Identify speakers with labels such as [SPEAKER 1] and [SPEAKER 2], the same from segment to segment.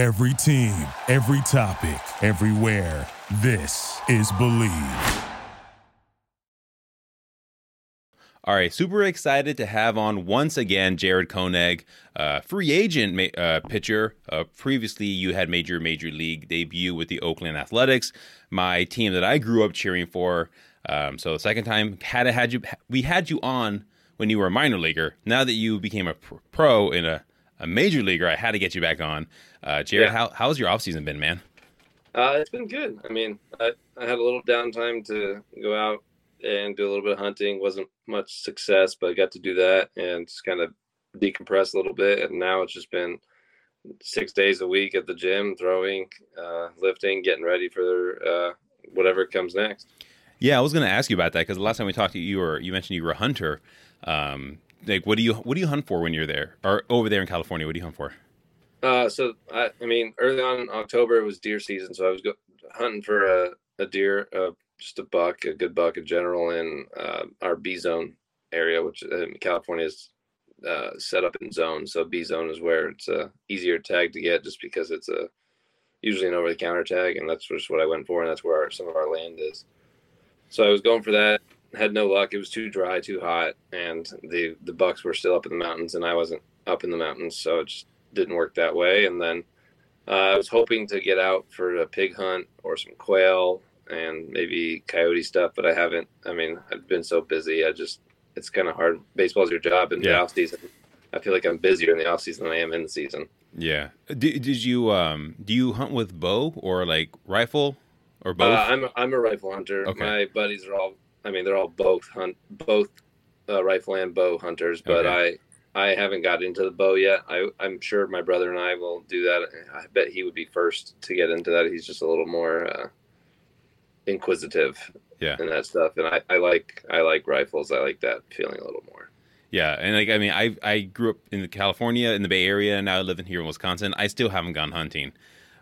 [SPEAKER 1] Every team, every topic, everywhere. This is Believe.
[SPEAKER 2] All right, super excited to have on once again Jared Koenig, uh, free agent uh, pitcher. Uh, previously, you had made your major league debut with the Oakland Athletics, my team that I grew up cheering for. Um, so second time had had you we had you on when you were a minor leaguer. Now that you became a pro in a, a major leaguer, I had to get you back on. Uh, Jared, yeah. how how's your offseason been, man?
[SPEAKER 3] Uh, it's been good. I mean, I, I had a little downtime to go out and do a little bit of hunting. wasn't much success, but I got to do that and just kind of decompress a little bit. And now it's just been six days a week at the gym, throwing, uh, lifting, getting ready for uh, whatever comes next.
[SPEAKER 2] Yeah, I was going to ask you about that because the last time we talked to you, you were you mentioned you were a hunter. Um, like, what do you what do you hunt for when you're there or over there in California? What do you hunt for?
[SPEAKER 3] Uh, so I, I mean, early on in October it was deer season, so I was go- hunting for a, a deer, uh, just a buck, a good buck in general in uh, our B zone area, which uh, California is uh, set up in zones. So B zone is where it's a easier tag to get, just because it's a usually an over the counter tag, and that's just what I went for, and that's where our, some of our land is. So I was going for that. Had no luck. It was too dry, too hot, and the the bucks were still up in the mountains, and I wasn't up in the mountains, so it just didn't work that way. And then uh, I was hoping to get out for a pig hunt or some quail and maybe coyote stuff, but I haven't. I mean, I've been so busy. I just it's kind of hard. Baseball's your job in yeah. the off season. I feel like I'm busier in the off season than I am in the season.
[SPEAKER 2] Yeah. Did, did you um do you hunt with bow or like rifle or both?
[SPEAKER 3] Uh, I'm a, I'm a rifle hunter. Okay. My buddies are all. I mean, they're all both hunt both uh, rifle and bow hunters, but okay. I I haven't got into the bow yet. I I'm sure my brother and I will do that. I bet he would be first to get into that. He's just a little more uh, inquisitive
[SPEAKER 2] yeah.
[SPEAKER 3] and that stuff. And I, I like i like rifles. I like that feeling a little more.
[SPEAKER 2] Yeah. And like i mean i i grew up in california in the bay area. And now i live in here in wisconsin. I still haven't gone hunting.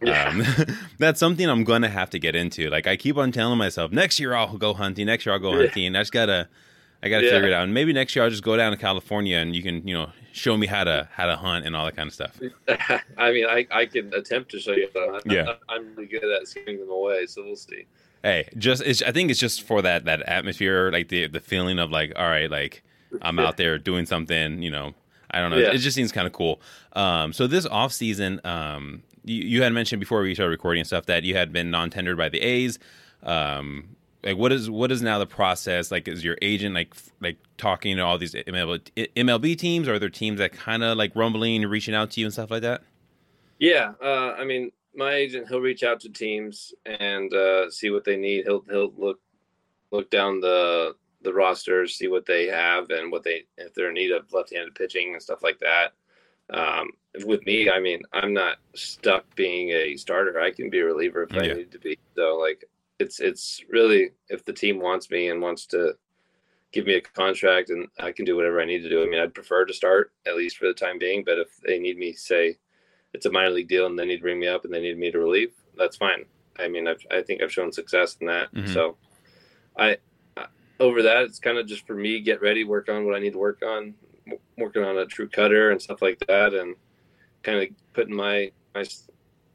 [SPEAKER 2] Yeah. Um, that's something i'm gonna have to get into. Like i keep on telling myself next year i'll go hunting. Next year i'll go hunting. I just gotta i gotta yeah. figure it out and maybe next year i'll just go down to california and you can you know show me how to how to hunt and all that kind of stuff
[SPEAKER 3] i mean i i can attempt to show you how to
[SPEAKER 2] hunt yeah
[SPEAKER 3] i'm really good at scaring them away so we'll see
[SPEAKER 2] Hey, just I think it's just for that that atmosphere, like the the feeling of like, all right, like I'm out there doing something, you know. I don't know. Yeah. It just seems kind of cool. Um, so this off season, um, you, you, had mentioned before we started recording and stuff that you had been non tendered by the A's. Um, like what is what is now the process? Like, is your agent like like talking to all these MLB, MLB teams? Or are there teams that kind of like rumbling, reaching out to you and stuff like that?
[SPEAKER 3] Yeah, uh, I mean, my agent he'll reach out to teams and uh, see what they need. He'll he'll look look down the the rosters, see what they have and what they if they're in need of left-handed pitching and stuff like that. Um, with me, I mean, I'm not stuck being a starter. I can be a reliever if yeah. I need to be. So like, it's it's really if the team wants me and wants to give me a contract and I can do whatever I need to do. I mean, I'd prefer to start at least for the time being, but if they need me, say it's a minor league deal and they need to bring me up and they need me to relieve, that's fine. I mean, I've, I think I've shown success in that. Mm-hmm. So I, over that, it's kind of just for me, get ready, work on what I need to work on, working on a true cutter and stuff like that. And kind of putting my, my,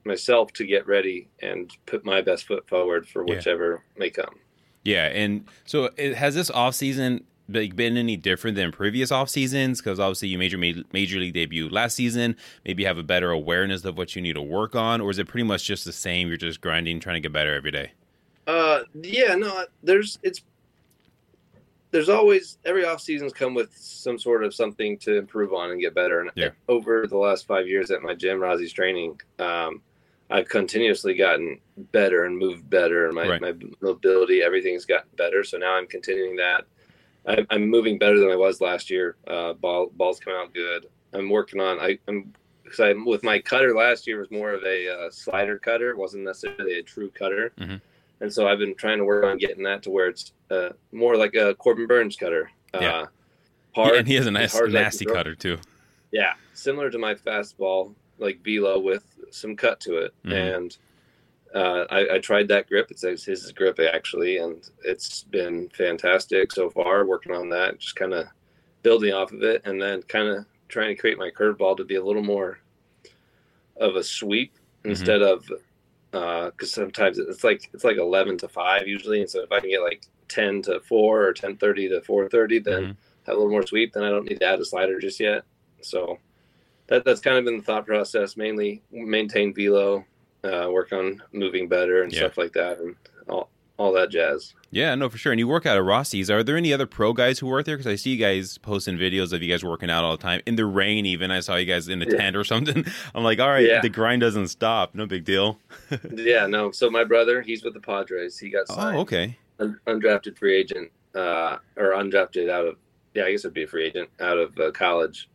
[SPEAKER 3] myself to get ready and put my best foot forward for whichever yeah. may come.
[SPEAKER 2] Yeah. And so it, has this off season like been any different than previous off seasons? Because obviously you made your major league debut last season. Maybe you have a better awareness of what you need to work on, or is it pretty much just the same? You're just grinding, trying to get better every day.
[SPEAKER 3] Uh, yeah, no, there's it's there's always every off seasons come with some sort of something to improve on and get better. And
[SPEAKER 2] yeah.
[SPEAKER 3] over the last five years at my gym, Rosie's training, um, I've continuously gotten better and moved better, and my, right. my mobility, everything's gotten better. So now I'm continuing that. I, am moving better than I was last year. Uh, ball balls coming out good. I'm working on. I, am because I with my cutter last year was more of a uh, slider cutter. It wasn't necessarily a true cutter,
[SPEAKER 2] mm-hmm.
[SPEAKER 3] and so I've been trying to work on getting that to where it's uh, more like a Corbin Burnes cutter.
[SPEAKER 2] Yeah. Hard, yeah, and he has a nice nasty cutter too.
[SPEAKER 3] Yeah, similar to my fastball, like velo with some cut to it, mm-hmm. and uh, I, I, tried that grip. It's his grip actually, and it's been fantastic so far. Working on that, just kind of building off of it, and then kind of trying to create my curveball to be a little more of a sweep mm-hmm. instead of because uh, sometimes it's like it's like 11 to 5 usually and so if i can get like 10 to 4 or 10 30 to 4 30 then mm-hmm. have a little more sweep then i don't need to add a slider just yet so that that's kind of been the thought process mainly maintain velo uh, work on moving better and yeah. stuff like that and all, all that jazz.
[SPEAKER 2] Yeah, no, for sure. And you work out at Rossi's. Are there any other pro guys who work there? Because I see you guys posting videos of you guys working out all the time in the rain. Even I saw you guys in a yeah. tent or something. I'm like, all right, yeah. the grind doesn't stop. No big deal.
[SPEAKER 3] yeah, no. So my brother, he's with the Padres. He got oh, signed.
[SPEAKER 2] Oh, okay.
[SPEAKER 3] Un- undrafted free agent, uh, or undrafted out of yeah, I guess it'd be a free agent out of uh, college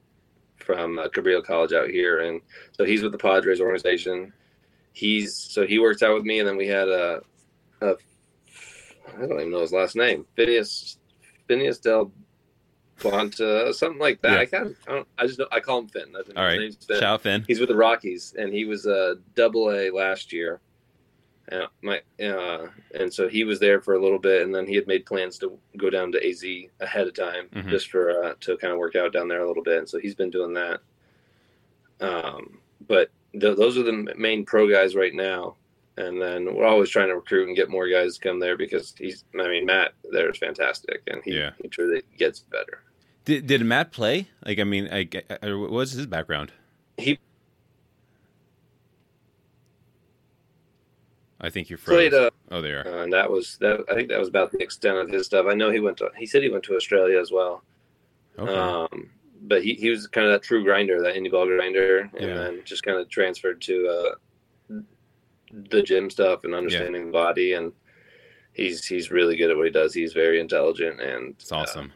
[SPEAKER 3] from uh, Cabrillo College out here, and so he's with the Padres organization. He's so he works out with me, and then we had a, a I don't even know his last name. Phineas Phineas Del Planta, something like that. Yeah. I kind of, I, I just know, I call him Finn.
[SPEAKER 2] All right, Finn. shout Finn.
[SPEAKER 3] He's with the Rockies, and he was a double A last year. And my, uh, and so he was there for a little bit, and then he had made plans to go down to AZ ahead of time, mm-hmm. just for uh, to kind of work out down there a little bit. And so he's been doing that. Um, but the, those are the main pro guys right now and then we're always trying to recruit and get more guys to come there because he's i mean matt there is fantastic and he, yeah. he truly gets better
[SPEAKER 2] did, did matt play like i mean I, I, what was his background
[SPEAKER 3] he
[SPEAKER 2] I think you played. Uh, oh, there.
[SPEAKER 3] Uh, and that was that. I think that was about the extent of his stuff. I know he went to. He said he went to Australia as well. Okay. Um, but he, he was kind of that true grinder, that indie ball grinder, and yeah. then just kind of transferred to uh, the gym stuff and understanding yeah. the body and he's he's really good at what he does. He's very intelligent and
[SPEAKER 2] it's awesome.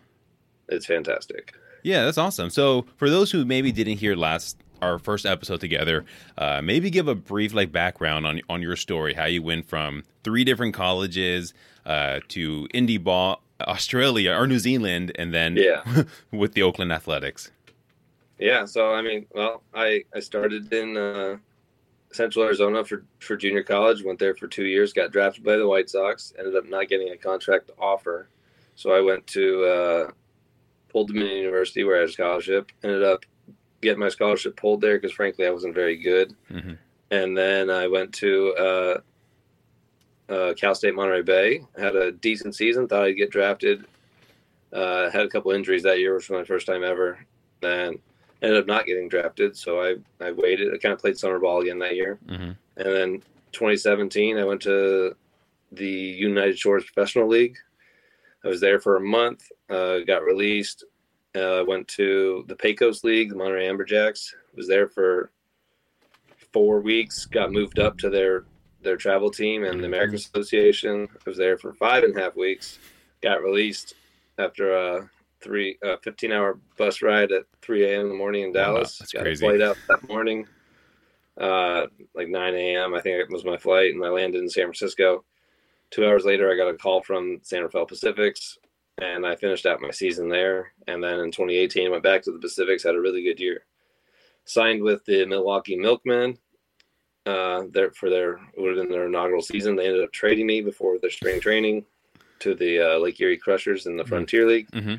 [SPEAKER 3] Uh, it's fantastic.
[SPEAKER 2] Yeah, that's awesome. So for those who maybe didn't hear last our first episode together, uh, maybe give a brief like background on on your story, how you went from three different colleges uh, to indie ball, Australia or New Zealand, and then
[SPEAKER 3] yeah.
[SPEAKER 2] with the Oakland Athletics.
[SPEAKER 3] Yeah, so I mean, well, I I started in uh, Central Arizona for for junior college. Went there for two years. Got drafted by the White Sox. Ended up not getting a contract offer, so I went to uh, Old Dominion University where I had a scholarship. Ended up getting my scholarship pulled there because frankly I wasn't very good. Mm-hmm. And then I went to uh, uh, Cal State Monterey Bay. Had a decent season. Thought I'd get drafted. Uh, had a couple injuries that year, which was my first time ever. And ended up not getting drafted, so I I waited. I kind of played summer ball again that year, mm-hmm. and then 2017 I went to the United Shores Professional League. I was there for a month. Uh, got released. Uh, went to the Pecos League, the Monterey Amberjacks. Was there for four weeks. Got moved up to their their travel team and the mm-hmm. American Association. I was there for five and a half weeks. Got released after a three uh, 15 hour bus ride at 3 a.m. in the morning in Dallas.
[SPEAKER 2] Wow, that's Got crazy.
[SPEAKER 3] Flight out that morning, uh, like 9 a.m. I think it was my flight, and I landed in San Francisco. Two hours later, I got a call from San Rafael Pacifics, and I finished out my season there. And then in 2018, went back to the Pacifics, had a really good year. Signed with the Milwaukee Milkmen. Uh, there for their would have been their inaugural season. They ended up trading me before their spring training to the uh, Lake Erie Crushers in the mm-hmm. Frontier League. Mm-hmm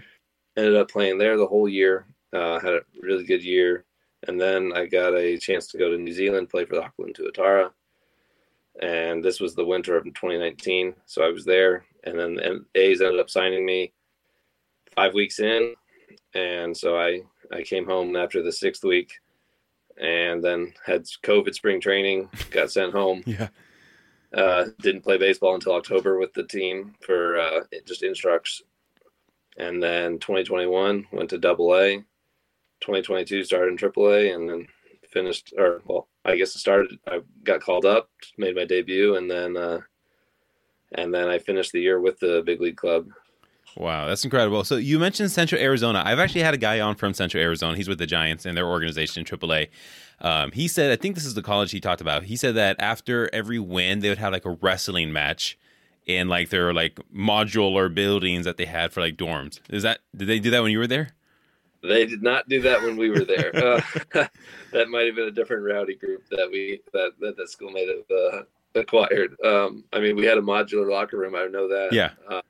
[SPEAKER 3] ended up playing there the whole year. Uh, had a really good year, and then I got a chance to go to New Zealand, play for the Auckland Tuatara, and this was the winter of 2019. So I was there, and then the A's ended up signing me five weeks in, and so I I came home after the sixth week, and then had COVID spring training, got sent home.
[SPEAKER 2] yeah.
[SPEAKER 3] Uh, didn't play baseball until October with the team for uh, just instructs and then 2021 went to Double A. 2022 started in Triple A, and then finished. Or well, I guess it started. I got called up, made my debut, and then uh, and then I finished the year with the big league club.
[SPEAKER 2] Wow, that's incredible. So you mentioned Central Arizona. I've actually had a guy on from Central Arizona. He's with the Giants and their organization in AAA. Um, he said, I think this is the college he talked about. He said that after every win, they would have like a wrestling match in like their like modular buildings that they had for like dorms. Is that did they do that when you were there?
[SPEAKER 3] They did not do that when we were there. uh, that might have been a different rowdy group that we that that the school might have uh, acquired. Um, I mean, we had a modular locker room. I know that.
[SPEAKER 2] Yeah. Uh,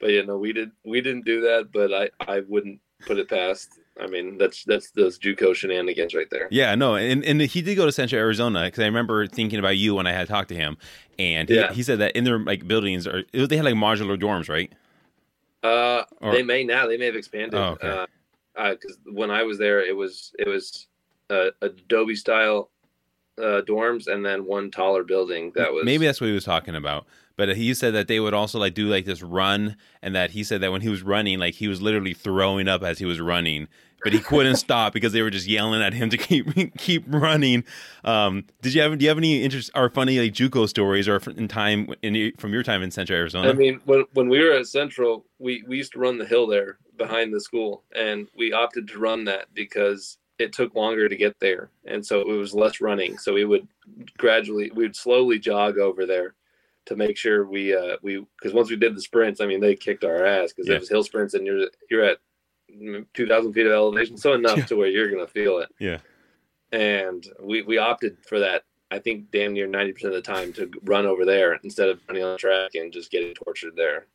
[SPEAKER 3] but you know, we did we didn't do that. But I I wouldn't put it past I mean, that's that's those JUCO shenanigans right there.
[SPEAKER 2] Yeah, no, and and he did go to Central Arizona because I remember thinking about you when I had talked to him, and he,
[SPEAKER 3] Yeah.
[SPEAKER 2] he said that in their like buildings or they had like modular dorms, right?
[SPEAKER 3] Uh,
[SPEAKER 2] Or-
[SPEAKER 3] they may now. They may have expanded.
[SPEAKER 2] Oh, okay.
[SPEAKER 3] Uh, because when I was there, it was it was uh, Adobe style uh, dorms, and then one taller building that was
[SPEAKER 2] maybe that's what he was talking about. But he said that they would also like do like this run, and that he said that when he was running, like he was literally throwing up as he was running, but he couldn't stop because they were just yelling at him to keep keep running. Um, did you have do you have any interest or funny like JUCO stories or in time in from your time in Central Arizona?
[SPEAKER 3] I mean, when when we were at Central, we we used to run the hill there behind the school, and we opted to run that because it took longer to get there, and so it was less running. So we would gradually, we would slowly jog over there to make sure we uh we because once we did the sprints, I mean, they kicked our ass because
[SPEAKER 2] Yeah.
[SPEAKER 3] it was hill sprints, and you're you're at two thousand feet of elevation, so enough
[SPEAKER 2] Yeah.
[SPEAKER 3] to where you're gonna feel it.
[SPEAKER 2] Yeah.
[SPEAKER 3] and we we opted for that. I think damn near ninety percent of the time to run over there instead of running on the track and just getting tortured there.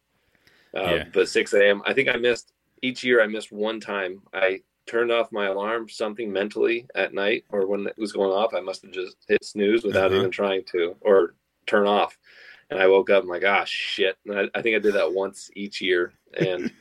[SPEAKER 3] Uh,
[SPEAKER 2] Yeah.
[SPEAKER 3] But six a.m. I think I missed each year. I missed one time. I turned off my alarm something mentally at night, or when it was going off, I must have just hit snooze without
[SPEAKER 2] Uh-huh.
[SPEAKER 3] even trying to, or turn off. And I woke up. I'm like, ah, shit. And I, I think I did that once each year, and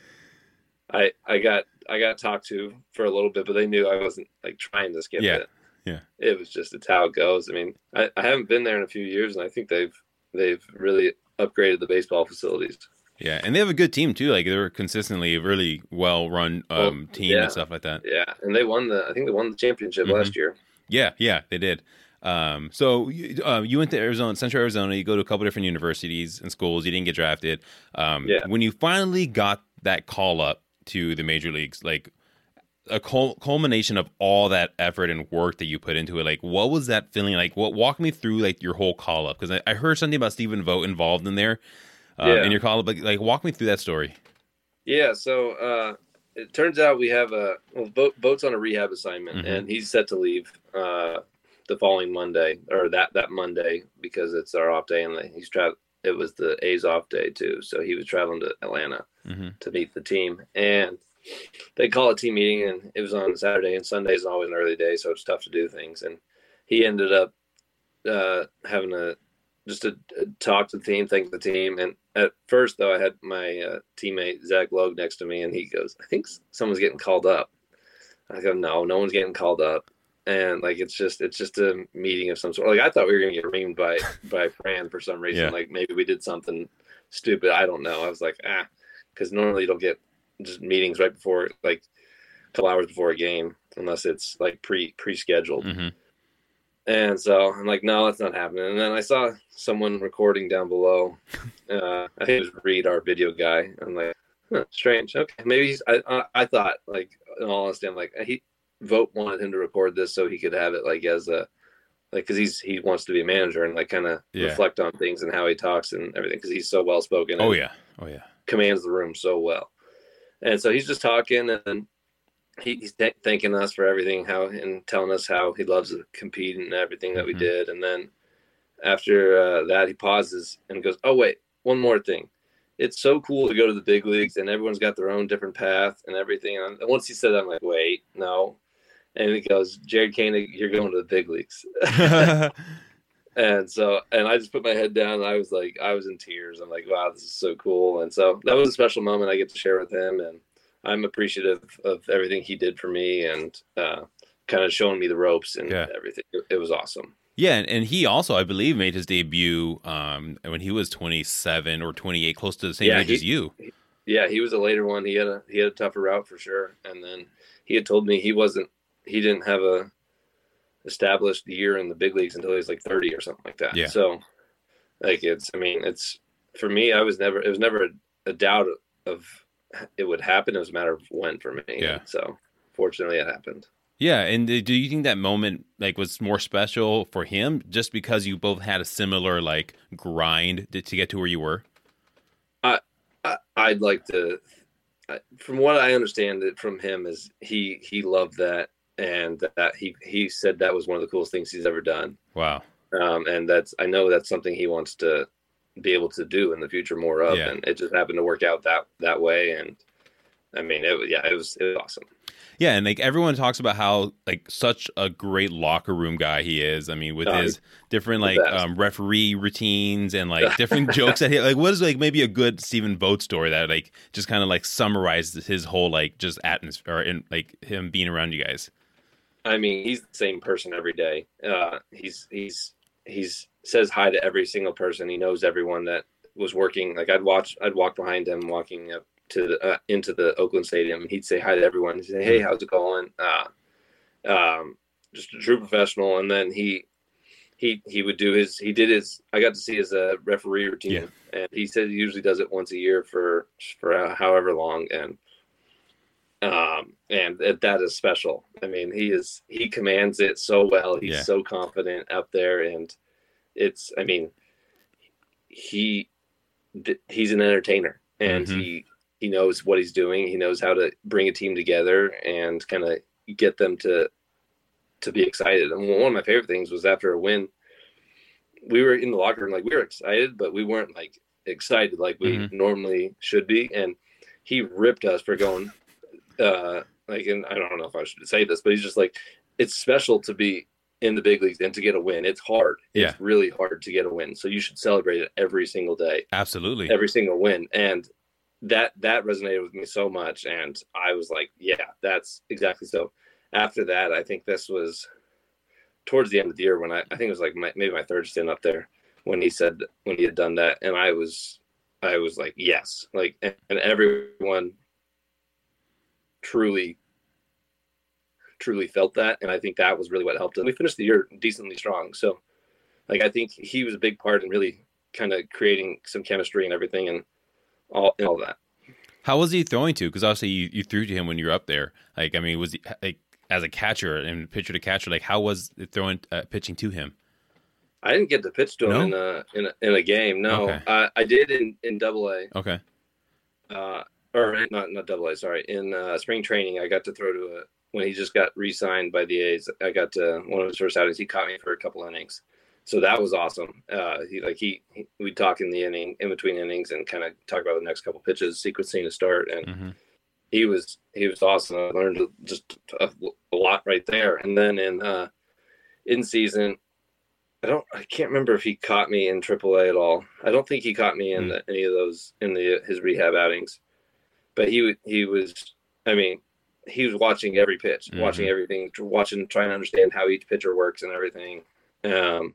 [SPEAKER 3] I I got I got talked to for a little bit, but they knew I wasn't like trying to skip
[SPEAKER 2] Yeah.
[SPEAKER 3] it.
[SPEAKER 2] Yeah.
[SPEAKER 3] It was just it's how it goes. I mean, I, I haven't been there in a few years, and I think they've they've really upgraded the baseball facilities.
[SPEAKER 2] Yeah, and they have a good team too. Like they're consistently a really well run um,
[SPEAKER 3] Well,
[SPEAKER 2] team
[SPEAKER 3] yeah.
[SPEAKER 2] and stuff like that.
[SPEAKER 3] Yeah, and they won the I think they won the championship
[SPEAKER 2] Mhm.
[SPEAKER 3] last year.
[SPEAKER 2] Yeah, yeah, they did. Um, so you, uh, you went to Arizona, Central Arizona. You go to a couple different universities and schools. You didn't get drafted. Um,
[SPEAKER 3] Yeah.
[SPEAKER 2] When you finally got that call up to the major leagues, like a cul- culmination of all that effort and work that you put into it, like what was that feeling like? What walk me through like your whole call up because I, I heard something about Stephen Vogt involved in there uh,
[SPEAKER 3] Yeah.
[SPEAKER 2] in your call. Like, like walk me through that story.
[SPEAKER 3] Yeah, so uh, it turns out we have a well, Bo- Vogt's on a rehab assignment,
[SPEAKER 2] Mhm.
[SPEAKER 3] and he's set to leave uh, the following Monday or that that Monday because it's our off day, and he's tra- It was the A's off day too, so he was traveling to Atlanta
[SPEAKER 2] hmm
[SPEAKER 3] to meet the team, and they call a team meeting, and it was on Saturday, and Sunday's always an early day, so it's tough to do things, and he ended up uh, having a just a, a talk to the team, thank the team. And at first, though, I had my uh, teammate Zach Logue next to me, and he goes, "I think someone's getting called up." I go, "No, no one's getting called up." And like it's just it's just a meeting of some sort. Like I thought we were gonna get reamed by by Fran for some reason.
[SPEAKER 2] Yeah.
[SPEAKER 3] Like maybe we did something stupid. I don't know. I was like, ah, because normally you don't get just meetings right before like a couple hours before a game unless it's like pre pre scheduled.
[SPEAKER 2] hmm
[SPEAKER 3] And so I'm like, no, that's not happening. And then I saw someone recording down below. Uh, I think it was Reed, our video guy. I'm like, huh, strange. Okay, maybe he's. I, I I thought like in all honesty, I'm like he Vogt wanted him to record this so he could have it like as a like because he's he wants to be a manager and like kind of
[SPEAKER 2] Yeah.
[SPEAKER 3] reflect on things and how he talks and everything because he's so well spoken.
[SPEAKER 2] Oh yeah. Oh yeah.
[SPEAKER 3] commands the room so well. And so he's just talking and he, he's th- thanking us for everything, how and telling us how he loves to compete and everything that we
[SPEAKER 2] Mhm.
[SPEAKER 3] did. And then after uh, that, he pauses and goes, "Oh wait, one more thing. It's so cool to go to the big leagues, and everyone's got their own different path and everything." And once he said that, I'm like, "Wait, no." And he goes, "Jared Koenig, you're going to the big leagues." And so, and I just put my head down and I was like, I was in tears. I'm like, wow, this is so cool. And so that was a special moment I get to share with him. And I'm appreciative of everything he did for me and uh, kind of showing me the ropes and
[SPEAKER 2] Yeah.
[SPEAKER 3] everything. It, was awesome.
[SPEAKER 2] Yeah, and, and he also, I believe, made his debut um, when he was 27 or 28, close to the same
[SPEAKER 3] Yeah,
[SPEAKER 2] age
[SPEAKER 3] he-
[SPEAKER 2] as you.
[SPEAKER 3] Yeah, he was a later one. He had a he had a tougher route for sure. And then he had told me he wasn't he didn't have a established year in the big leagues until he was like 30 or something like that.
[SPEAKER 2] Yeah.
[SPEAKER 3] So like it's I mean it's for me I was never it was never a, a doubt of it would happen. It was a matter of when for me.
[SPEAKER 2] Yeah.
[SPEAKER 3] So fortunately it happened.
[SPEAKER 2] Yeah, and do you think that moment like was more special for him just because you both had a similar like grind to, to get to where you were?
[SPEAKER 3] I, I'd like to, from what I understand it from him is he he loved that and that he he said that was one of the coolest things he's ever done.
[SPEAKER 2] Wow.
[SPEAKER 3] Um, and that's I know that's something he wants to be able to do in the future more of,
[SPEAKER 2] Yeah.
[SPEAKER 3] and it just happened to work out that that way. And I mean, it was yeah, it was it was awesome.
[SPEAKER 2] Yeah, and like everyone talks about how like such a great locker room guy he is. I mean, with oh, his different like um, referee routines and like different jokes that he like. What is like maybe a good Stephen Vogt story that like just kind of like summarizes his whole like just atmosphere and like him being around you guys.
[SPEAKER 3] I mean, he's the same person every day. Uh, he's he's he's says hi to every single person. He knows everyone that was working. Like I'd watch, I'd walk behind him walking up to the uh, into the Oakland Stadium, he'd say hi to everyone. He'd say, "Hey, how's it going?" Uh, um, just a true professional. And then he he he would do his he did his I got to see his uh, referee routine, yeah. and he said he usually does it once a year for for however long, and um and that is special. I mean, he is he commands it so well. He's yeah. so confident up there, and it's I mean he he's an entertainer, and mm-hmm. he he knows what he's doing. He knows how to bring a team together and kind of get them to to be excited. And one of my favorite things was after a win, we were in the locker room like we were excited, but we weren't like excited like we mm-hmm. normally should be. And he ripped us for going uh like and I don't know if I should say this, but he's just like it's special to be in the big leagues and to get a win. It's hard. Yeah. It's really hard to get a win. So you should celebrate it every single day.
[SPEAKER 2] Absolutely.
[SPEAKER 3] Every single win. And that that resonated with me so much and i was like yeah that's exactly so after that i think this was towards the end of the year when i, I think it was like my, maybe my third stint up there when he said when he had done that and i was i was like yes like and, and everyone truly truly felt that and i think that was really what helped us we finished the year decently strong so like i think he was a big part in really kind of creating some chemistry and everything and all all that.
[SPEAKER 2] How was he throwing to? Because obviously you, you threw to him when you were up there. Like I mean, was he like as a catcher and pitcher to catcher? Like how was it throwing uh, pitching to him?
[SPEAKER 3] I didn't get to pitch to him no? in a in a in a game. No, okay. uh, I did in in Double A.
[SPEAKER 2] Okay.
[SPEAKER 3] Uh, or not not Double A. Sorry, in uh, spring training, I got to throw to a when he just got re-signed by the A's. I got to one of his first outings. He caught me for a couple innings so that was awesome. Uh, he like he, he we talk in the inning in between innings and kind of talk about the next couple pitches, sequencing to start, and mm-hmm. he was he was awesome. I learned just a, a, lot right there. And then in uh, in season, I don't I can't remember if he caught me in AAA at all. I don't think he caught me in mm. the, any of those in the his rehab outings, but he he was. I mean, he was watching every pitch, mm-hmm. watching everything, watching, trying to understand how each pitcher works and everything. Um,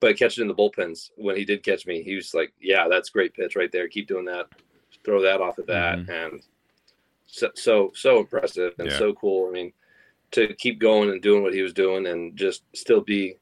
[SPEAKER 3] but catching in the bullpens when he did catch me, he was like, "Yeah, that's great pitch right there. Keep doing that. Throw that off at that." Mm-hmm. And so so so impressive and yeah. so cool. I mean, to keep going and doing what he was doing and just still be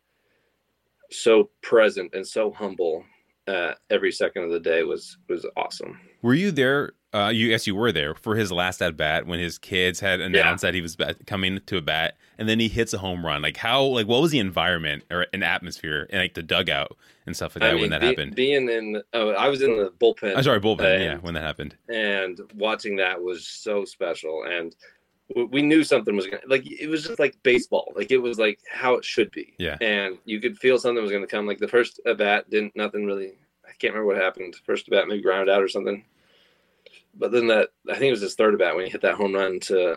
[SPEAKER 3] so present and so humble uh, every second of the day was was awesome.
[SPEAKER 2] Were you there uh, you yes, you were there for his last at bat when his kids had announced yeah. that he was coming to a bat, and then he hits a home run. Like how, like what was the environment or an atmosphere and like the dugout and stuff like that I mean, when that
[SPEAKER 3] be,
[SPEAKER 2] happened?
[SPEAKER 3] Being in, oh, I was in the bullpen.
[SPEAKER 2] I'm sorry, bullpen. And, yeah, when that happened,
[SPEAKER 3] and watching that was so special, and we knew something was gonna like it was just like baseball, like it was like how it should be.
[SPEAKER 2] Yeah,
[SPEAKER 3] and you could feel something was gonna come. Like the first at bat didn't nothing really. I can't remember what happened. First at bat maybe ground out or something but then that I think it was his third at bat when he hit that home run to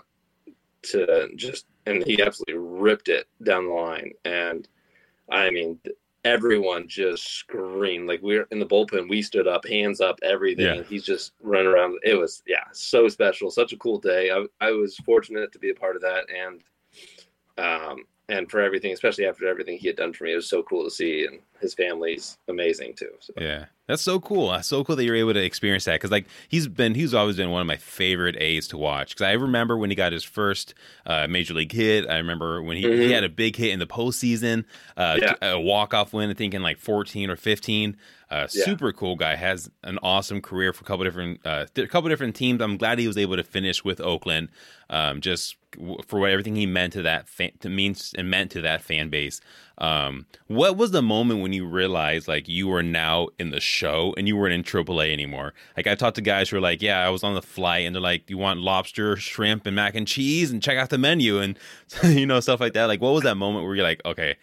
[SPEAKER 3] to just and he absolutely ripped it down the line. And I mean, everyone just screamed like we are in the bullpen. We stood up, hands up, everything. Yeah. He's just running around. It was yeah, so special, such a cool day. I I was fortunate to be a part of that, and um, and for everything, especially after everything he had done for me, it was so cool to see, and his family's amazing too. So.
[SPEAKER 2] Yeah, that's so cool. That's so cool that you're able to experience that because like he's been, he's always been one of my favorite A's to watch. Because I remember when he got his first uh, major league hit. I remember when he, mm-hmm. he had a big hit in the postseason, uh, yeah. a walk off win. I think in like 14 or 15. Uh, yeah. Super cool guy. Has an awesome career for a couple different, uh, a couple different teams. I'm glad he was able to finish with Oakland. Um, just for what everything he meant to that fan, to means and meant to that fan base. Um, what was the moment when you realized like you were now in the show and you weren't in AAA anymore? Like I talked to guys who were like, "Yeah, I was on the flight," and they're like, "You want lobster, shrimp, and mac and cheese?" and check out the menu and you know stuff like that. Like, what was that moment where you're like, "Okay,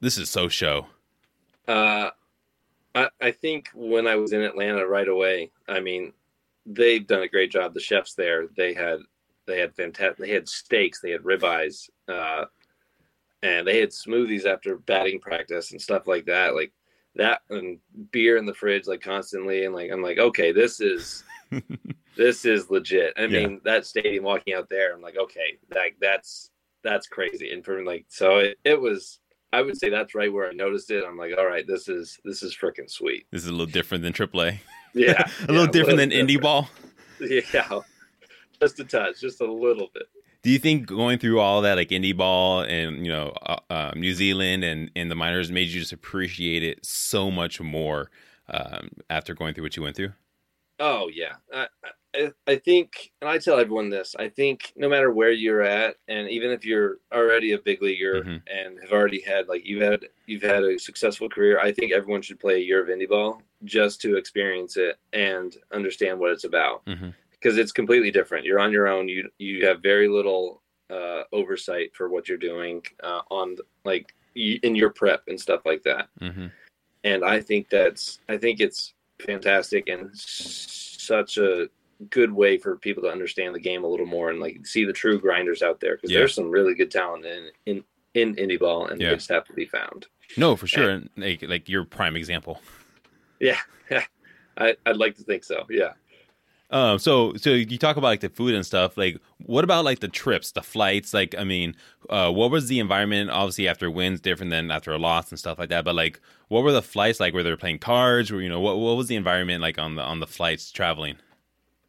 [SPEAKER 2] this is so show"?
[SPEAKER 3] Uh, I, I think when I was in Atlanta right away, I mean, they've done a great job. The chefs there, they had they had fantastic. They had steaks. They had ribeyes. Uh, and they had smoothies after batting practice and stuff like that. Like that and beer in the fridge like constantly and like I'm like, okay, this is this is legit. I mean, yeah. that stadium walking out there, I'm like, okay, that that's that's crazy. And for like so it, it was I would say that's right where I noticed it. I'm like, all right, this is this is freaking sweet.
[SPEAKER 2] This is a little different than AAA.
[SPEAKER 3] Yeah.
[SPEAKER 2] a little different than different. indie ball.
[SPEAKER 3] Yeah. Just a touch, just a little bit
[SPEAKER 2] do you think going through all that like indie ball and you know uh, uh, New Zealand and and the minors made you just appreciate it so much more um, after going through what you went through?
[SPEAKER 3] Oh yeah, I, I, I think, and I tell everyone this. I think no matter where you're at, and even if you're already a big leaguer mm-hmm. and have already had like you've had you've had a successful career, I think everyone should play a year of indie ball just to experience it and understand what it's about. Mm-hmm because it's completely different. You're on your own. You you have very little uh, oversight for what you're doing uh, on like in your prep and stuff like that. Mm-hmm. And I think that's I think it's fantastic and such a good way for people to understand the game a little more and like see the true grinders out there because yeah. there's some really good talent in in in indie ball and yeah. they just have to be found.
[SPEAKER 2] No, for sure, and, and like like your prime example.
[SPEAKER 3] Yeah, yeah, I, I'd like to think so. Yeah.
[SPEAKER 2] Um, so so you talk about like the food and stuff. Like, what about like the trips, the flights? Like, I mean, uh, what was the environment? Obviously, after wins, different than after a loss and stuff like that. But like, what were the flights like? Were they playing cards? Or you know, what what was the environment like on the on the flights traveling?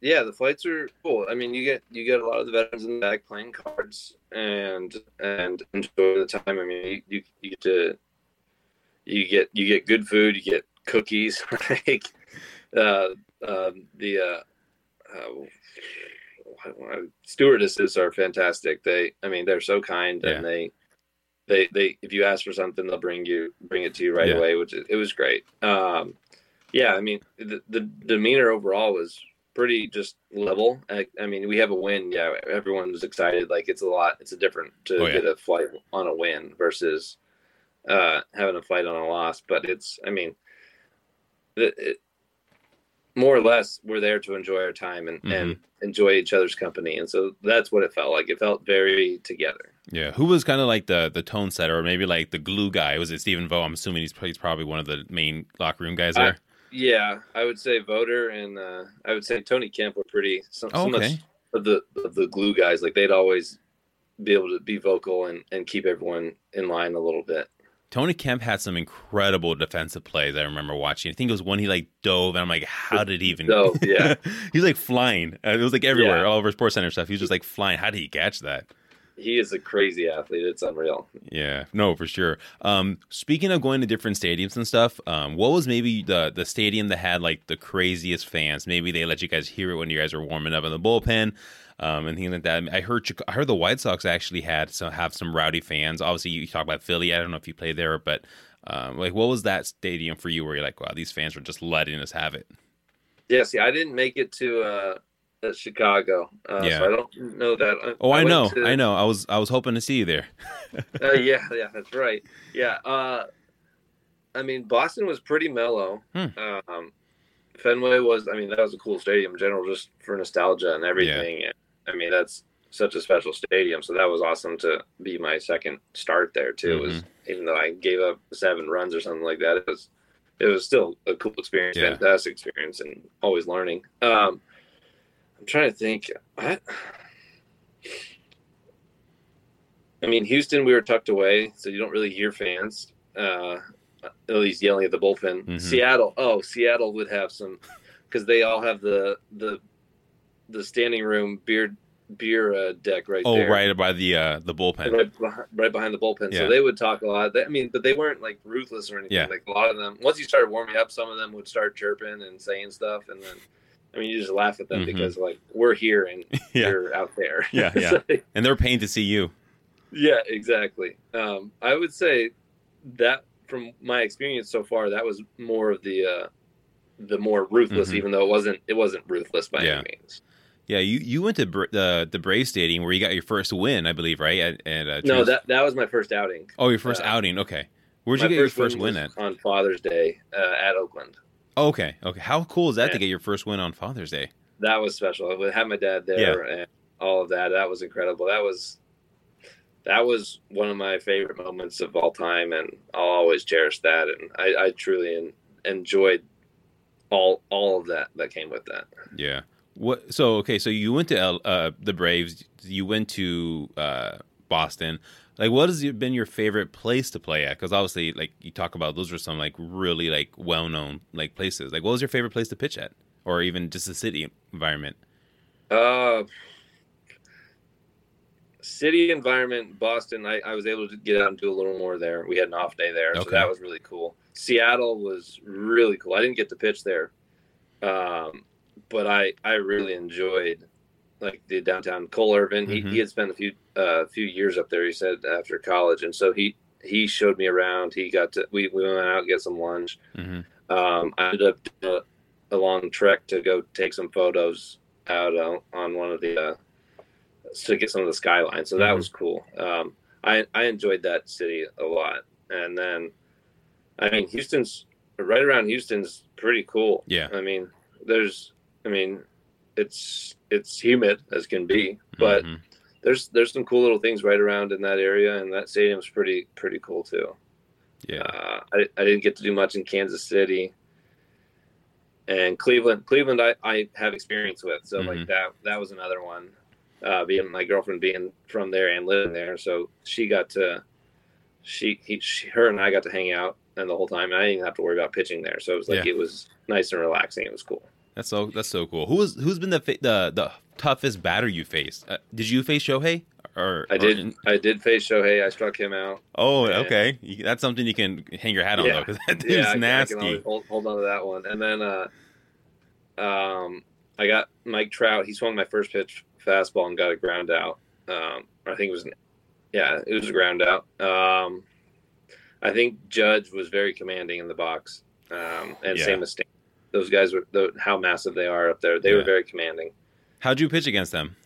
[SPEAKER 3] Yeah, the flights are cool. I mean, you get you get a lot of the veterans in the back playing cards and and enjoy the time. I mean, you you get to you get you get good food. You get cookies like uh, uh, the uh, uh, stewardesses are fantastic. They, I mean, they're so kind, yeah. and they, they, they, if you ask for something, they'll bring you, bring it to you right yeah. away, which it was great. Um, yeah, I mean, the, the demeanor overall was pretty just level. I, I, mean, we have a win. Yeah, everyone was excited. Like it's a lot. It's a different to oh, yeah. get a flight on a win versus uh, having a flight on a loss. But it's, I mean, it, it, more or less we're there to enjoy our time and, mm-hmm. and enjoy each other's company. And so that's what it felt like. It felt very together.
[SPEAKER 2] Yeah. Who was kind of like the the tone setter or maybe like the glue guy? Was it stephen vogt i'm assuming he's, he's probably one of the main locker room guys there. I,
[SPEAKER 3] yeah i would say voter and uh, i would say tony kemp were pretty so, oh, okay. much of the of the glue guys. Like they'd always be able to be vocal and and keep everyone in line a little bit
[SPEAKER 2] Tony Kemp had some incredible defensive plays. I remember watching. I think it was one he like dove, and I'm like, how did he even?
[SPEAKER 3] Dove, yeah.
[SPEAKER 2] He's like flying. Uh, it was like everywhere, yeah. all over Sports Center stuff. He was just like flying. How did he catch that?
[SPEAKER 3] He is a crazy athlete. It's unreal.
[SPEAKER 2] Yeah, no, for sure. Um, speaking of going to different stadiums and stuff, um, what was maybe the the stadium that had like the craziest fans? Maybe they let you guys hear it when you guys were warming up in the bullpen um, and things like that. I heard I heard the White Sox actually had some have some rowdy fans. Obviously, you talk about Philly. I don't know if you played there, but um, like, what was that stadium for you? Where you're like, wow, these fans were just letting us have it.
[SPEAKER 3] Yeah, see, I didn't make it to uh, Chicago, uh, yeah. so I don't know that. I,
[SPEAKER 2] oh, I, I know, to... I know. I was I was hoping to see you there.
[SPEAKER 3] uh, yeah, yeah, that's right. Yeah, uh, I mean, Boston was pretty mellow. Hmm. Um, Fenway was, I mean, that was a cool stadium in general, just for nostalgia and everything. Yeah. I mean, that's such a special stadium. So that was awesome to be my second start there too. Mm-hmm. Was even though I gave up seven runs or something like that, it was it was still a cool experience, yeah. fantastic experience, and always learning. Um, I'm trying to think. I, I mean, Houston, we were tucked away, so you don't really hear fans. Uh, at least yelling at the bullpen. Mm-hmm. Seattle, oh, Seattle would have some because they all have the the the standing room beer beer uh, deck right
[SPEAKER 2] oh,
[SPEAKER 3] there.
[SPEAKER 2] right by the uh, the bullpen,
[SPEAKER 3] right behind, right behind the bullpen. Yeah. So they would talk a lot. They, I mean, but they weren't like ruthless or anything. Yeah. Like a lot of them, once you started warming up, some of them would start chirping and saying stuff, and then. I mean, you just laugh at them mm-hmm. because, like, we're here and yeah. you're out there.
[SPEAKER 2] Yeah, yeah. so, and they're paying to see you.
[SPEAKER 3] Yeah, exactly. Um, I would say that from my experience so far, that was more of the uh, the more ruthless, mm-hmm. even though it wasn't it wasn't ruthless by yeah. any means.
[SPEAKER 2] Yeah, you, you went to the the Brave Stadium where you got your first win, I believe, right? At, at
[SPEAKER 3] uh, no, that that was my first outing.
[SPEAKER 2] Oh, your first uh, outing. Okay, where'd you get your first win, win at?
[SPEAKER 3] On Father's Day uh, at Oakland.
[SPEAKER 2] okay, okay. How cool is that to get your first win on Father's Day?
[SPEAKER 3] That was special. I had my dad there, yeah. and all of that. That was incredible. That was that was one of my favorite moments of all time, and I'll always cherish that. And I, I truly en- enjoyed all all of that that came with that.
[SPEAKER 2] Yeah. What? So okay. So you went to L, uh, the Braves. You went to uh, Boston. Like, what has been your favorite place to play at? Because obviously, like you talk about, those were some like really like well known like places. Like, what was your favorite place to pitch at, or even just the city environment?
[SPEAKER 3] Uh, city environment, Boston. I, I was able to get out and do a little more there. We had an off day there, okay. so that was really cool. Seattle was really cool. I didn't get to pitch there, um, but I I really enjoyed like the downtown Cole Irvin. Mm-hmm. He, he had spent a few uh, few years up there. He said after college, and so he he showed me around. He got to we, we went out and get some lunch. Mm-hmm. Um, I ended up a, a, long trek to go take some photos out uh, on one of the uh, to get some of the skyline. So that mm-hmm. was cool. Um, I I enjoyed that city a lot. And then, I mean, Houston's right around Houston's pretty cool.
[SPEAKER 2] Yeah.
[SPEAKER 3] I mean, there's, I mean, it's it's humid as can be, but mm-hmm. there's there's some cool little things right around in that area, and that stadium's pretty pretty cool too.
[SPEAKER 2] Yeah.
[SPEAKER 3] Uh, I I didn't get to do much in Kansas City. And Cleveland, Cleveland, I, I have experience with, so mm-hmm. like that that was another one uh, being my girlfriend being from there and living there. So she got to, she, he, she, her and I got to hang out and the whole time. And I didn't have to worry about pitching there. So it was like, yeah. it was nice and relaxing. It was cool.
[SPEAKER 2] That's so, that's so cool. Who was, who's been the, the, the toughest batter you faced? Uh, did you face Shohei? Or,
[SPEAKER 3] I did. Or I did face Shohei. I struck him out.
[SPEAKER 2] Oh, and, okay. That's something you can hang your hat on yeah, though, because that dude's yeah, nasty. I can
[SPEAKER 3] hold, hold on to that one. And then, uh, um, I got Mike Trout. He swung my first pitch fastball and got a ground out. Um, I think it was, an, yeah, it was a ground out. Um, I think Judge was very commanding in the box, um, and yeah. same as Stan. Those guys were the, how massive they are up there. They yeah. were very commanding.
[SPEAKER 2] How'd you pitch against them?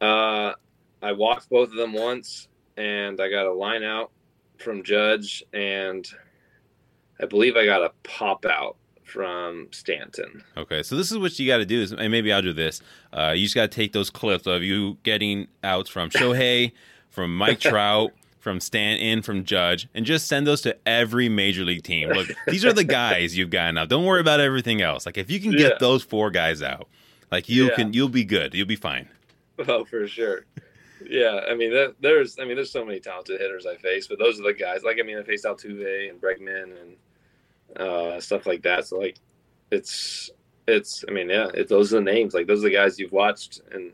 [SPEAKER 3] Uh, I walked both of them once, and I got a line out from Judge, and I believe I got a pop out from Stanton.
[SPEAKER 2] Okay, so this is what you got to do is, and maybe I'll do this. Uh, you just got to take those clips of you getting outs from Shohei, from Mike Trout, from Stanton, from Judge, and just send those to every major league team. Look, these are the guys you've got now. Don't worry about everything else. Like if you can get yeah. those four guys out, like you yeah. can, you'll be good. You'll be fine.
[SPEAKER 3] Oh, for sure. Yeah, I mean, that, there's, I mean, there's so many talented hitters I face, but those are the guys. Like, I mean, I faced Altuve and Bregman and uh, stuff like that. So like, it's it's. I mean, yeah, it, those are the names. Like those are the guys you've watched and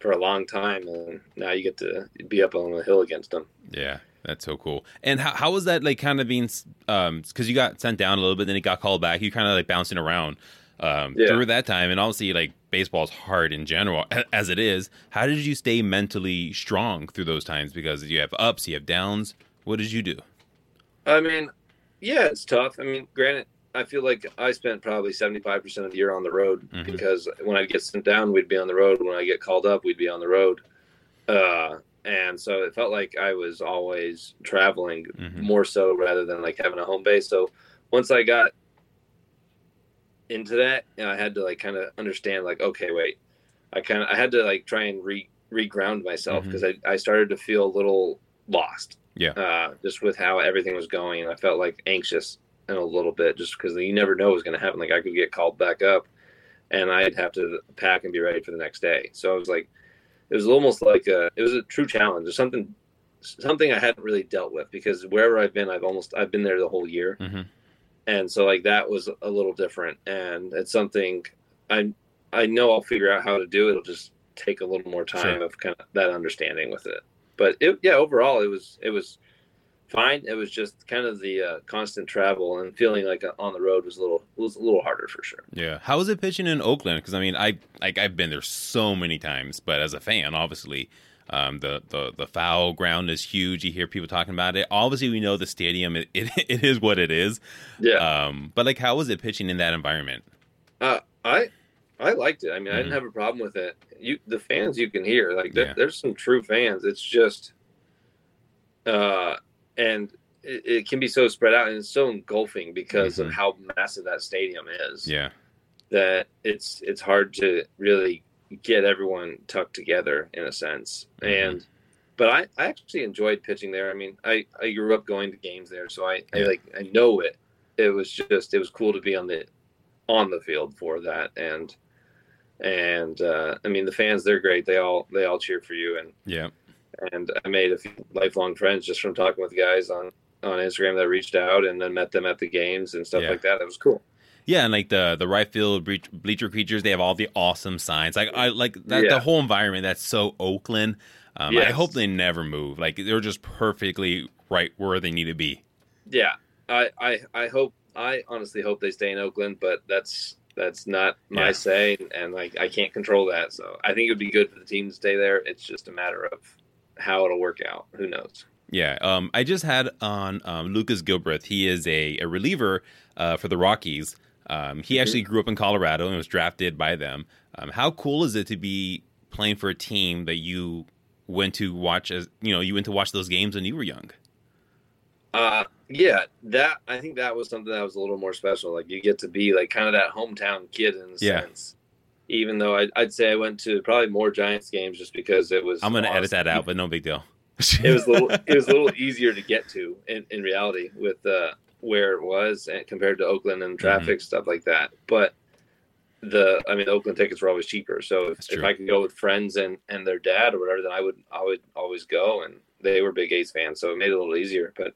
[SPEAKER 3] for a long time, and now you get to be up on the hill against them.
[SPEAKER 2] Yeah. That's so cool. And how, how was that like kind of being, um, cause you got sent down a little bit, then it got called back. You kind of like bouncing around, um, yeah. through that time. And obviously like baseball's hard in general as it is. How did you stay mentally strong through those times? Because you have ups, you have downs. What did you do?
[SPEAKER 3] I mean, yeah, it's tough. I mean, granted, I feel like I spent probably 75% of the year on the road mm-hmm. because when I get sent down, we'd be on the road. When I get called up, we'd be on the road. Uh, and so it felt like I was always traveling mm-hmm. more so rather than like having a home base. So once I got into that, you know, I had to like kind of understand like, okay, wait, I kind of, I had to like try and re reground myself because mm-hmm. I, I started to feel a little lost
[SPEAKER 2] yeah.
[SPEAKER 3] Uh, just with how everything was going, I felt like anxious in a little bit, just because you never know what's going to happen. Like I could get called back up, and I'd have to pack and be ready for the next day. So I was like, it was almost like a, it was a true challenge. Or something, something I hadn't really dealt with because wherever I've been, I've almost I've been there the whole year, mm-hmm. and so like that was a little different. And it's something I I know I'll figure out how to do. It'll just take a little more time sure. of kind of that understanding with it but it, yeah, overall it was it was fine. It was just kind of the uh, constant travel and feeling like uh, on the road was a little was a little harder for sure.
[SPEAKER 2] Yeah, how was it pitching in Oakland? Because I mean, I like I've been there so many times, but as a fan, obviously. Um, the, the the foul ground is huge. You hear people talking about it. Obviously, we know the stadium. It, it, it is what it is.
[SPEAKER 3] Yeah.
[SPEAKER 2] Um, but like, how was it pitching in that environment?
[SPEAKER 3] Uh, I I liked it. I mean, mm-hmm. I didn't mm-hmm. have a problem with it. You, the fans, you can hear like yeah. there's some true fans. It's just, uh, and it, it, can be so spread out and it's so engulfing because mm-hmm. of how massive that stadium is.
[SPEAKER 2] Yeah,
[SPEAKER 3] that it's it's hard to really get everyone tucked together in a sense. Mm-hmm. And but I, I actually enjoyed pitching there. I mean, I, I grew up going to games there, so I, yeah. I like I know it. It was just it was cool to be on the on the field for that and and uh, I mean the fans they're great. They all they all cheer for you and
[SPEAKER 2] yeah.
[SPEAKER 3] And I made a few lifelong friends just from talking with guys on on Instagram that reached out and then met them at the games and stuff yeah. like that. That was cool.
[SPEAKER 2] Yeah, and like the the right field bleacher creatures, they have all the awesome signs. Like I like that yeah. the whole environment. That's so Oakland. Um, yes. I hope they never move. Like they're just perfectly right where they need to be.
[SPEAKER 3] Yeah, I I, I hope I honestly hope they stay in Oakland, but that's that's not my yeah. say, and like I can't control that. So I think it would be good for the team to stay there. It's just a matter of how it'll work out. Who knows?
[SPEAKER 2] Yeah, um, I just had on um, Lucas Gilbreath. He is a, a reliever uh, for the Rockies. Um, he mm-hmm. actually grew up in Colorado and was drafted by them. Um, how cool is it to be playing for a team that you went to watch as you know you went to watch those games when you were young?
[SPEAKER 3] Uh, yeah, that I think that was something that was a little more special. Like you get to be like kind of that hometown kid in a yeah. sense. Even though I'd, I'd, say I went to probably more Giants games just because it was.
[SPEAKER 2] I'm going to edit that out, but no big deal.
[SPEAKER 3] it was a little. It was a little easier to get to in, in reality with uh, where it was and compared to Oakland and traffic mm-hmm. stuff like that. But the I mean Oakland tickets were always cheaper. So if, if, I could go with friends and and their dad or whatever, then I would I would always go. And they were big A's fans, so it made it a little easier. But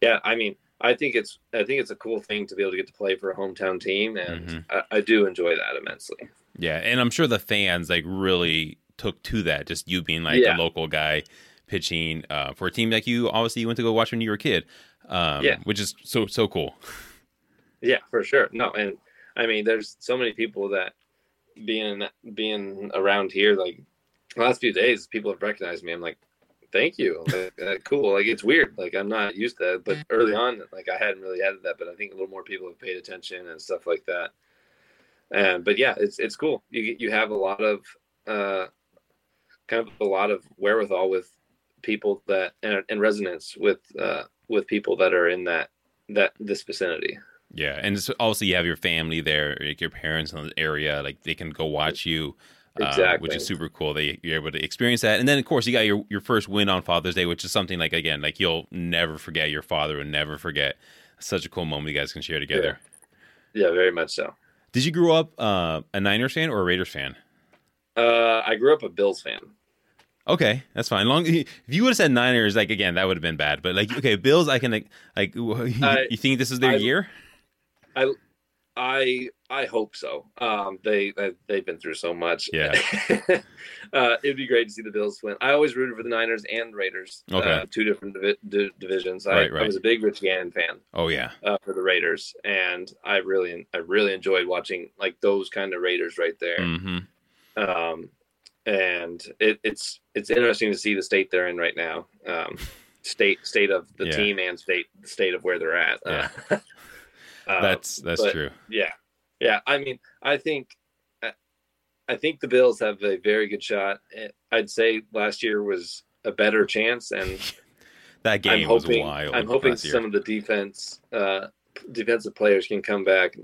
[SPEAKER 3] yeah, I mean, I think it's I think it's a cool thing to be able to get to play for a hometown team, and mm-hmm. I, I, do enjoy that immensely.
[SPEAKER 2] Yeah, and I'm sure the fans like really took to that. Just you being like yeah. a local guy pitching uh, for a team like you. Obviously, you went to go watch when you were a kid. Um, yeah, which is so so cool.
[SPEAKER 3] Yeah, for sure. No, and I mean, there's so many people that being being around here, like the last few days, people have recognized me. I'm like, thank you. Like, uh, cool. Like it's weird. Like I'm not used to that, but early on, like I hadn't really had that. But I think a little more people have paid attention and stuff like that. And but yeah, it's it's cool. You you have a lot of uh, kind of a lot of wherewithal with people that and, and resonance with uh, with people that are in that that this vicinity.
[SPEAKER 2] Yeah, and also you have your family there, like your parents in the area, like they can go watch you exactly. Uh, which is super cool that you're able to experience that. And then, of course, you got your, your first win on Father's Day, which is something like, again, like you'll never forget. Your father will never forget. Such a cool moment you guys can share together.
[SPEAKER 3] Yeah, yeah very much so.
[SPEAKER 2] Did you grow up uh, a Niners fan or a Raiders fan?
[SPEAKER 3] Uh, I grew up a Bills fan.
[SPEAKER 2] Okay, that's fine. Long if you would have said Niners, like again, that would have been bad. But like, okay, Bills, I can like, like I, you think this is their
[SPEAKER 3] I,
[SPEAKER 2] year?
[SPEAKER 3] I I I hope so. Um, they, they have been through so much.
[SPEAKER 2] Yeah,
[SPEAKER 3] uh, it'd be great to see the Bills win. I always rooted for the Niners and Raiders. Uh, okay, uh, two different divi- di- divisions. I, right, right. I, was a big Rich Gannon fan.
[SPEAKER 2] Oh yeah,
[SPEAKER 3] uh, for the Raiders, and I really I really enjoyed watching like those kind of Raiders right there.
[SPEAKER 2] Mm-hmm.
[SPEAKER 3] Um, and it, it's it's interesting to see the state they're in right now. Um, state state of the yeah. team and state state of where they're at.
[SPEAKER 2] Yeah. Uh, that's that's but, true.
[SPEAKER 3] Yeah, yeah. I mean, I think I think the Bills have a very good shot. I'd say last year was a better chance, and
[SPEAKER 2] that game I'm hoping, was wild.
[SPEAKER 3] I'm hoping some of the defense uh, defensive players can come back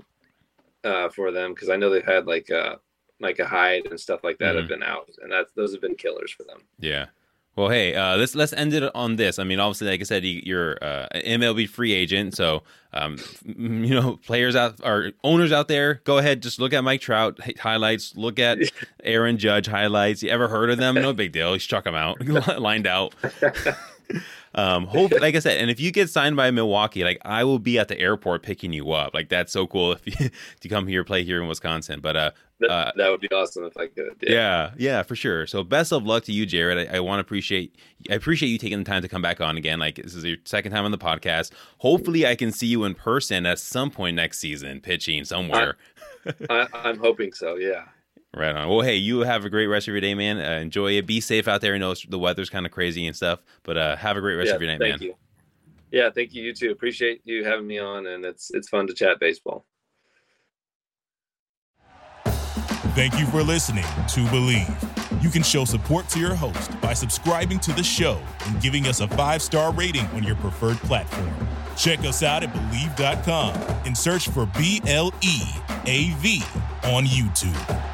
[SPEAKER 3] uh, for them because I know they've had like uh, like a Hyde and stuff like that mm-hmm. have been out, and that those have been killers for them.
[SPEAKER 2] Yeah. Well, hey, uh, let's let's end it on this. I mean, obviously, like I said, you're uh, an MLB free agent, so um, you know, players out or owners out there, go ahead, just look at Mike Trout highlights, look at Aaron Judge highlights. You ever heard of them? No big deal. Just chuck them out, lined out. Um, hope, like I said, and if you get signed by Milwaukee, like I will be at the airport picking you up. Like that's so cool if you to come here, play here in Wisconsin. But uh,
[SPEAKER 3] that, uh, that would be awesome if I could.
[SPEAKER 2] Yeah. yeah, yeah, for sure. So best of luck to you, Jared. I, I want to appreciate I appreciate you taking the time to come back on again. Like this is your second time on the podcast. Hopefully, I can see you in person at some point next season, pitching somewhere.
[SPEAKER 3] I, I'm hoping so. Yeah.
[SPEAKER 2] Right on. Well, hey, you have a great rest of your day, man. Uh, enjoy it. Be safe out there. I know the weather's kind of crazy and stuff, but uh, have a great rest
[SPEAKER 3] yeah,
[SPEAKER 2] of your night, man.
[SPEAKER 3] thank
[SPEAKER 2] man.
[SPEAKER 3] You. Yeah, thank you. You too. Appreciate you having me on, and it's it's fun to chat baseball.
[SPEAKER 1] Thank you for listening to Bleav. You can show support to your host by subscribing to the show and giving us a five star rating on your preferred platform. Check us out at Bleav.com and search for B L E A V on YouTube.